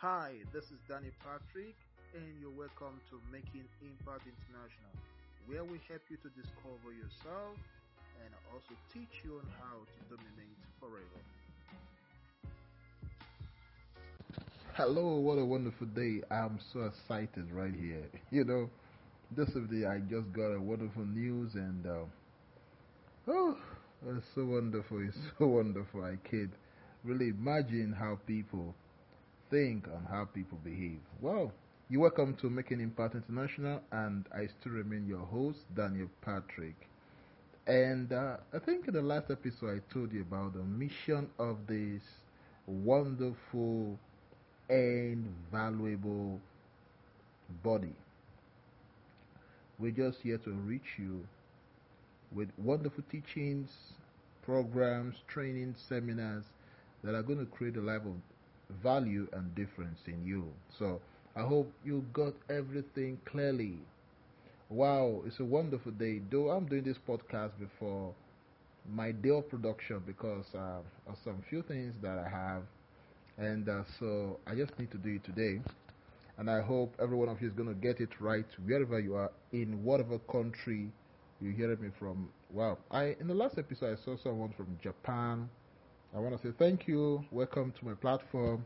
Hi, this is Danny Patrick, and you're welcome to Making Impact International, where we help you to discover yourself and also teach you on how to dominate forever. Hello, what a wonderful day. I'm so excited right here. You know, this the I just got a wonderful news and uh, oh, it's so wonderful. It's so wonderful. I can't really imagine how people think and how people behave. Well, you're welcome to Making Impact International, and I still remain your host, Daniel Patrick. And uh, I think in the last episode, I told you about the mission of this wonderful and valuable body. We're just here to reach you with wonderful teachings, programs, training, seminars that are going to create a life of value and difference in you. So I hope you got everything clearly. Wow, it's a wonderful day. Though I'm doing this podcast before my day of production because uh, of some few things that I have, and uh, so I just need to do it today. And I hope every one of you is going to get it right wherever you are in whatever country you hear me from. Wow, I in the last episode I saw someone from Japan I want to say thank you. Welcome to my platform.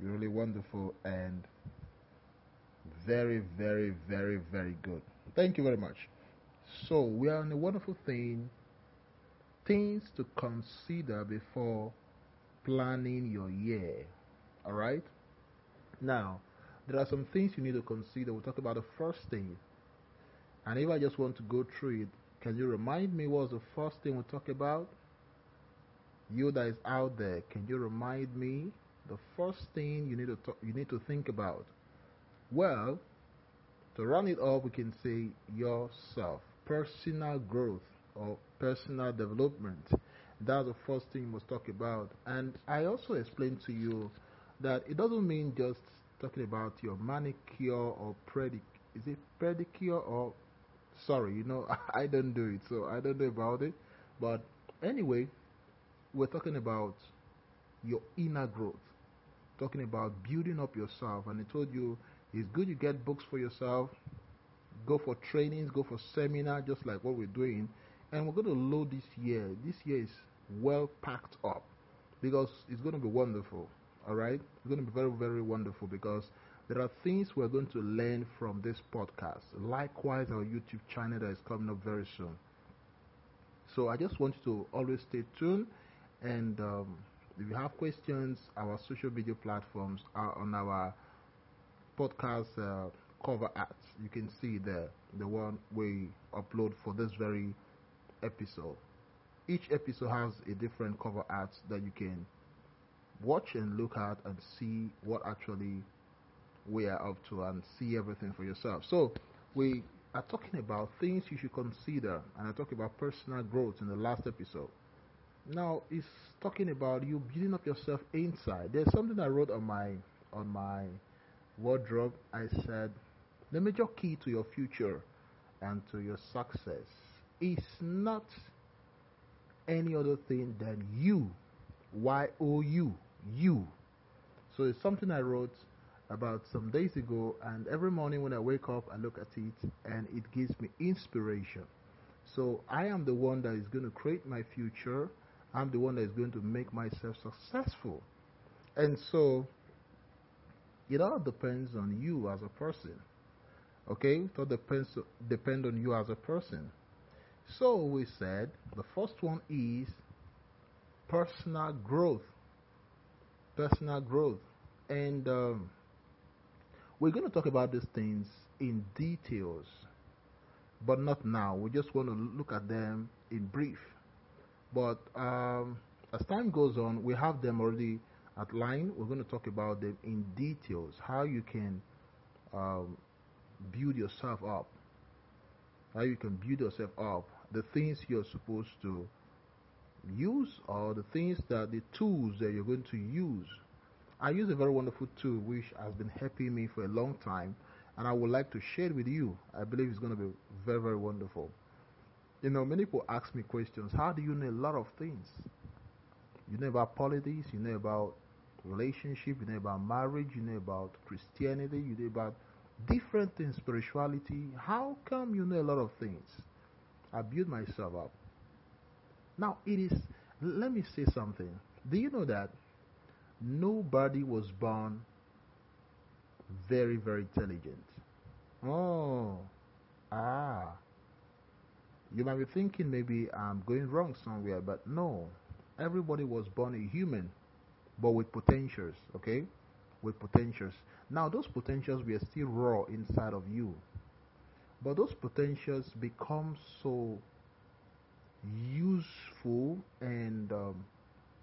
You're really wonderful and very, very, very, very good. Thank you very much. So, we are on a wonderful thing things to consider before planning your year. Alright? Now, there are some things you need to consider. We'll talk about the first thing. And if I just want to go through it, can you remind me what was the first thing we talk about? You that is out there, can you remind me the first thing you need to talk, you need to think about? Well, to run it up, we can say yourself, personal growth or personal development. That's the first thing we must talk about. And I also explained to you that it doesn't mean just talking about your manicure or pedicure. Is it pedicure or sorry? You know, I don't do it, so I don't know about it. But anyway, we're talking about your inner growth, talking about building up yourself. And I told you it's good you get books for yourself, go for trainings, go for seminar, just like what we're doing. And we're going to load this year. This year is well packed up because it's going to be wonderful. All right, it's going to be very, very wonderful because there are things we're going to learn from this podcast. Likewise, our YouTube channel that is coming up very soon. So I just want you to always stay tuned and um, if you have questions, our social media platforms are on our podcast uh, cover art. You can see the the one we upload for this very episode. Each episode has a different cover art that you can watch and look at and see what actually we are up to and see everything for yourself. So we are talking about things you should consider, and I talked about personal growth in the last episode. Now it's talking about you building up yourself inside. There's something I wrote on my on my wardrobe. I said the major key to your future and to your success is not any other thing than you. Y O U. You. So it's something I wrote about some days ago, and every morning when I wake up, I look at it and it gives me inspiration. So I am the one that is going to create my future I'm the one that is going to make myself successful. And so, it all depends on you as a person. Okay? It all depends, depend on you as a person. So, we said the first one is personal growth. Personal growth. And um, we're going to talk about these things in details, but not now. We just want to look at them in brief. But um, as time goes on, we have them already outlined. We're going to talk about them in details, how you can um, build yourself up, how you can build yourself up, the things you're supposed to use, or the things that the tools that you're going to use. I use a very wonderful tool which has been helping me for a long time, and I would like to share it with you. I believe it's going to be very, very wonderful. You know, many people ask me questions. How do you know a lot of things? You know about politics, you know about relationship, you know about marriage, you know about Christianity, you know about different things, spirituality. How come you know a lot of things? I build myself up. Now, it is, let me say something. Do you know that nobody was born very, very intelligent? Oh, ah. You might be thinking maybe I'm going wrong somewhere, but no. Everybody was born a human, but with potentials, okay? With potentials. Now, those potentials were still raw inside of you. But those potentials become so useful and um,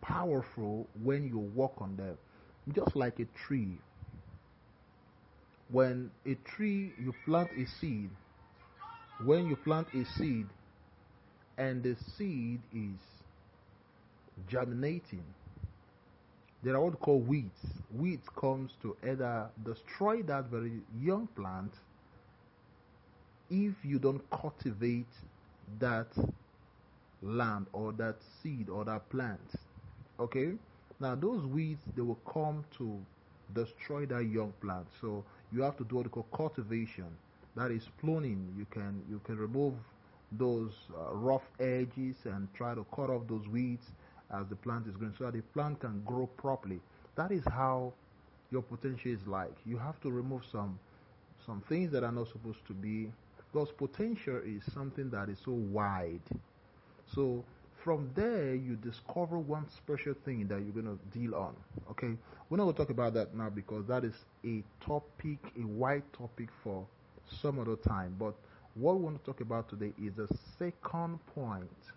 powerful when you work on them. Just like a tree. When a tree, you plant a seed. When you plant a seed, and the seed is germinating, there are what we call weeds. Weeds comes to either destroy that very young plant if you don't cultivate that land or that seed or that plant. Okay? Now those weeds they will come to destroy that young plant. So you have to do what we call cultivation. That is pruning. You can you can remove those uh, rough edges and try to cut off those weeds as the plant is growing so that the plant can grow properly. That is how your potential is like. You have to remove some some things that are not supposed to be because potential is something that is so wide. So from there you discover one special thing that you're going to deal on. Okay, we're not going to talk about that now because that is a topic, a wide topic for some other time. But what we want to talk about today is the second point.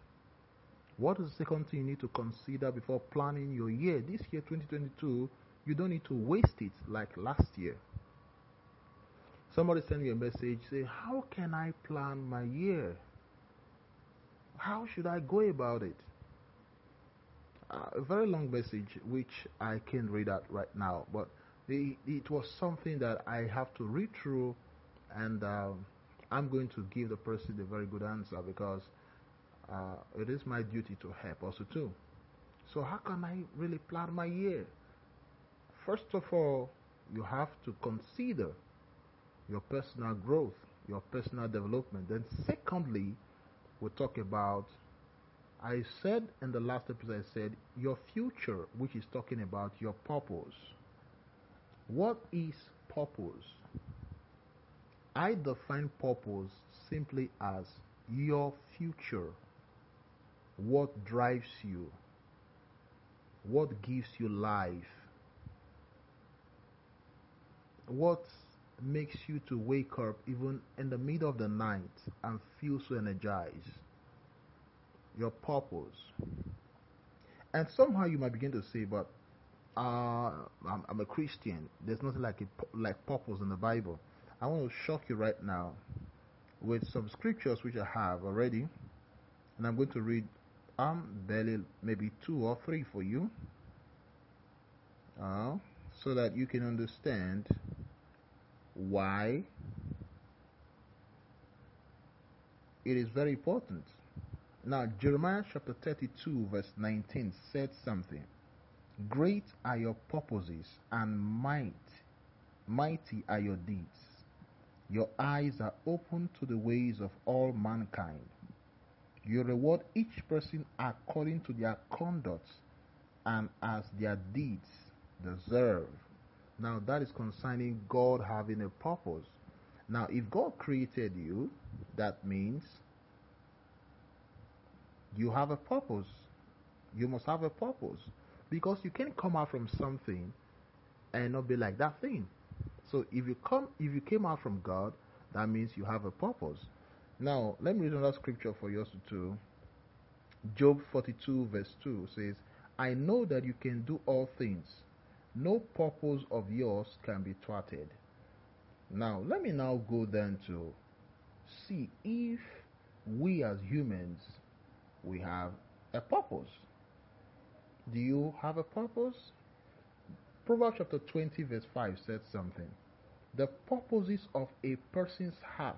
What is the second thing you need to consider before planning your year? This year, 2022, you don't need to waste it like last year. Somebody send me a message, say, How can I plan my year? How should I go about it? A very long message, which I can't read out right now, but it, it was something that I have to read through, and um, I'm going to give the person a very good answer because uh, it is my duty to help also too. So how can I really plan my year? First of all, you have to consider your personal growth, your personal development. Then secondly, we'll talk about I said in the last episode, I said your future, which is talking about your purpose. What is purpose? I define purpose simply as your future. What drives you? What gives you life? What makes you to wake up even in the middle of the night and feel so energized? Your purpose. And somehow you might begin to say, but uh, I'm, I'm, a Christian. There's nothing like a, like purpose in the Bible. I want to shock you right now with some scriptures which I have already, and I'm going to read um barely maybe two or three for you, uh, so that you can understand why it is very important. Now, Jeremiah chapter 32, verse 19 said something. Great are your purposes, and might, mighty are your deeds. Your eyes are open to the ways of all mankind. You reward each person according to their conduct and as their deeds deserve. Now, that is concerning God having a purpose. Now, if God created you, that means you have a purpose. You must have a purpose. Because you can't come out from something and not be like that thing. So if you come if you came out from God, that means you have a purpose. Now, let me read another scripture for you too. Job 42 verse 2 says, I know that you can do all things. No purpose of yours can be thwarted. Now, let me now go then to see if we as humans we have a purpose. Do you have a purpose? Proverbs chapter 20, verse 5 said something. The purposes of a person's heart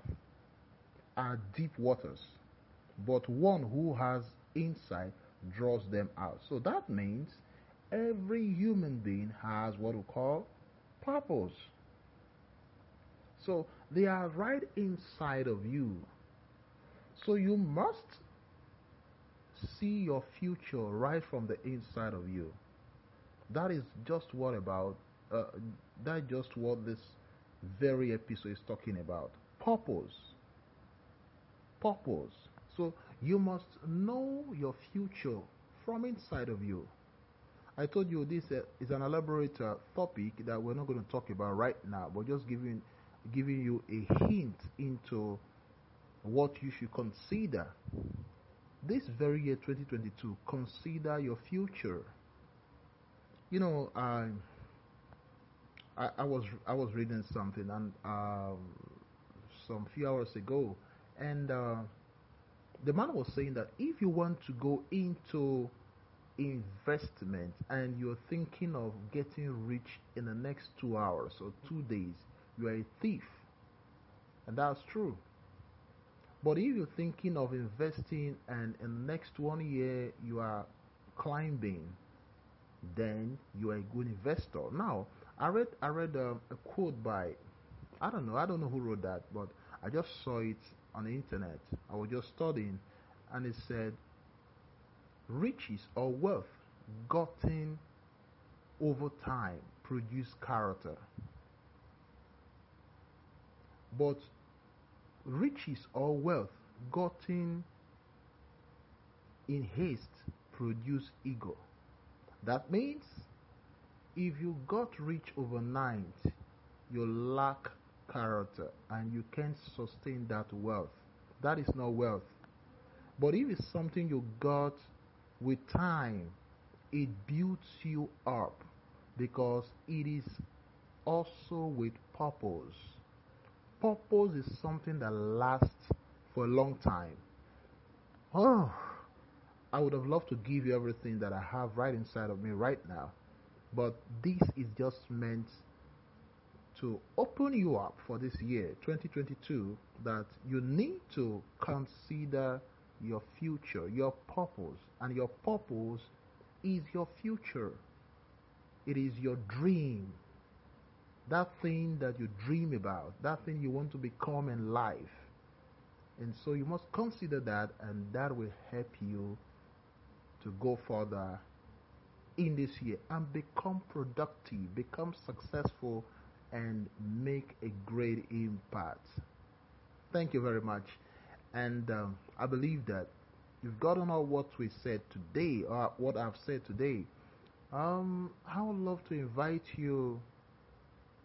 are deep waters, but one who has insight draws them out. So that means every human being has what we call purpose. So they are right inside of you. So you must see your future right from the inside of you. That is just what about uh, that just what this very episode is talking about. Purpose. Purpose. So you must know your future from inside of you. I told you this uh, is an elaborate uh, topic that we're not going to talk about right now, but just giving giving you a hint into what you should consider. This very year 2022, consider your future. You know, I, I, I was I was reading something and um, some few hours ago, and uh, the man was saying that if you want to go into investment and you're thinking of getting rich in the next two hours or two days, you are a thief. And that's true. But if you're thinking of investing and in the next one year you are climbing, then you are a good investor. Now, I read I read a, um, a quote by I don't know I don't know who wrote that, but I just saw it on the internet. I was just studying, and it said, "Riches or wealth gotten over time produce character." But riches or wealth gotten in haste produce ego. That means if you got rich overnight, you lack character and you can't sustain that wealth. That is not wealth. But if it's something you got with time, it builds you up because it is also with purpose purpose is something that lasts for a long time. Oh, I would have loved to give you everything that I have right inside of me right now, but this is just meant to open you up for this year, 2022, that you need to consider your future, your purpose, and your purpose is your future. It is your dream, that thing that you dream about, that thing you want to become in life. And so you must consider that, and that will help you to go further in this year and become productive, become successful, and make a great impact. Thank you very much. And um, I believe that you've gotten all what we said today, or what I've said today. Um, I would love to invite you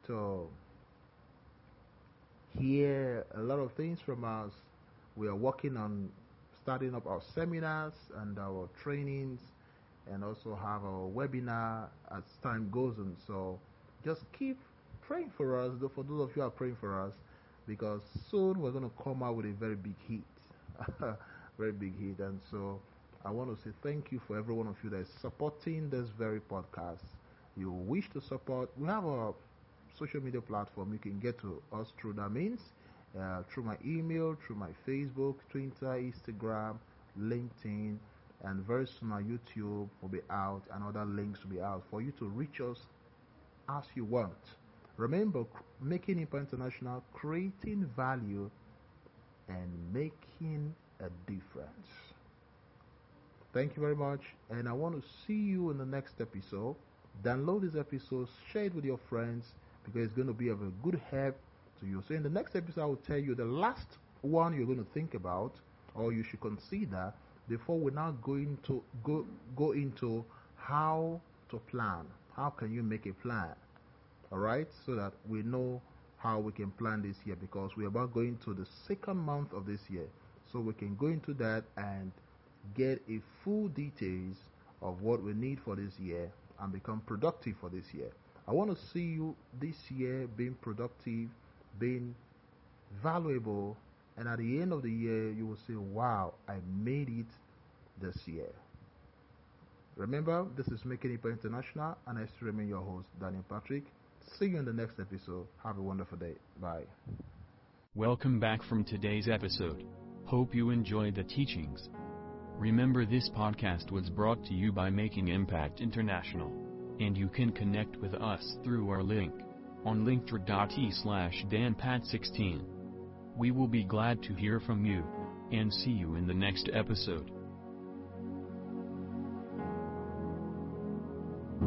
to hear a lot of things from us. We are working on starting up our seminars and our trainings and also have our webinar as time goes on. So just keep praying for us, though for those of you who are praying for us, because soon we're going to come out with a very big hit. very big hit. And so I want to say thank you for every one of you that is supporting this very podcast. You wish to support, we have a social media platform, you can get to us through that means uh, through my email, through my Facebook, Twitter, Instagram, LinkedIn, and very soon our YouTube will be out and other links will be out for you to reach us as you want. Remember, making Impact International, creating value and making a difference. Thank you very much, and I want to see you in the next episode. Download this episode, share it with your friends, because it's going to be of a good help to you. So in the next episode, I will tell you the last one you're going to think about or you should consider before we're now going to go go into how to plan. How can you make a plan? All right, so that we know how we can plan this year because we're about going to the second month of this year. So we can go into that and get a full details of what we need for this year and become productive for this year. I want to see you this year being productive, being valuable, and at the end of the year, you will say, Wow, I made it this year. Remember, this is Making It International, and I still remain your host, Daniel Patrick. See you in the next episode. Have a wonderful day. Bye. Welcome back from today's episode. Hope you enjoyed the teachings. Remember this podcast was brought to you by Making Impact International. And you can connect with us through our link on linktree.e slash danpat16. We will be glad to hear from you and see you in the next episode.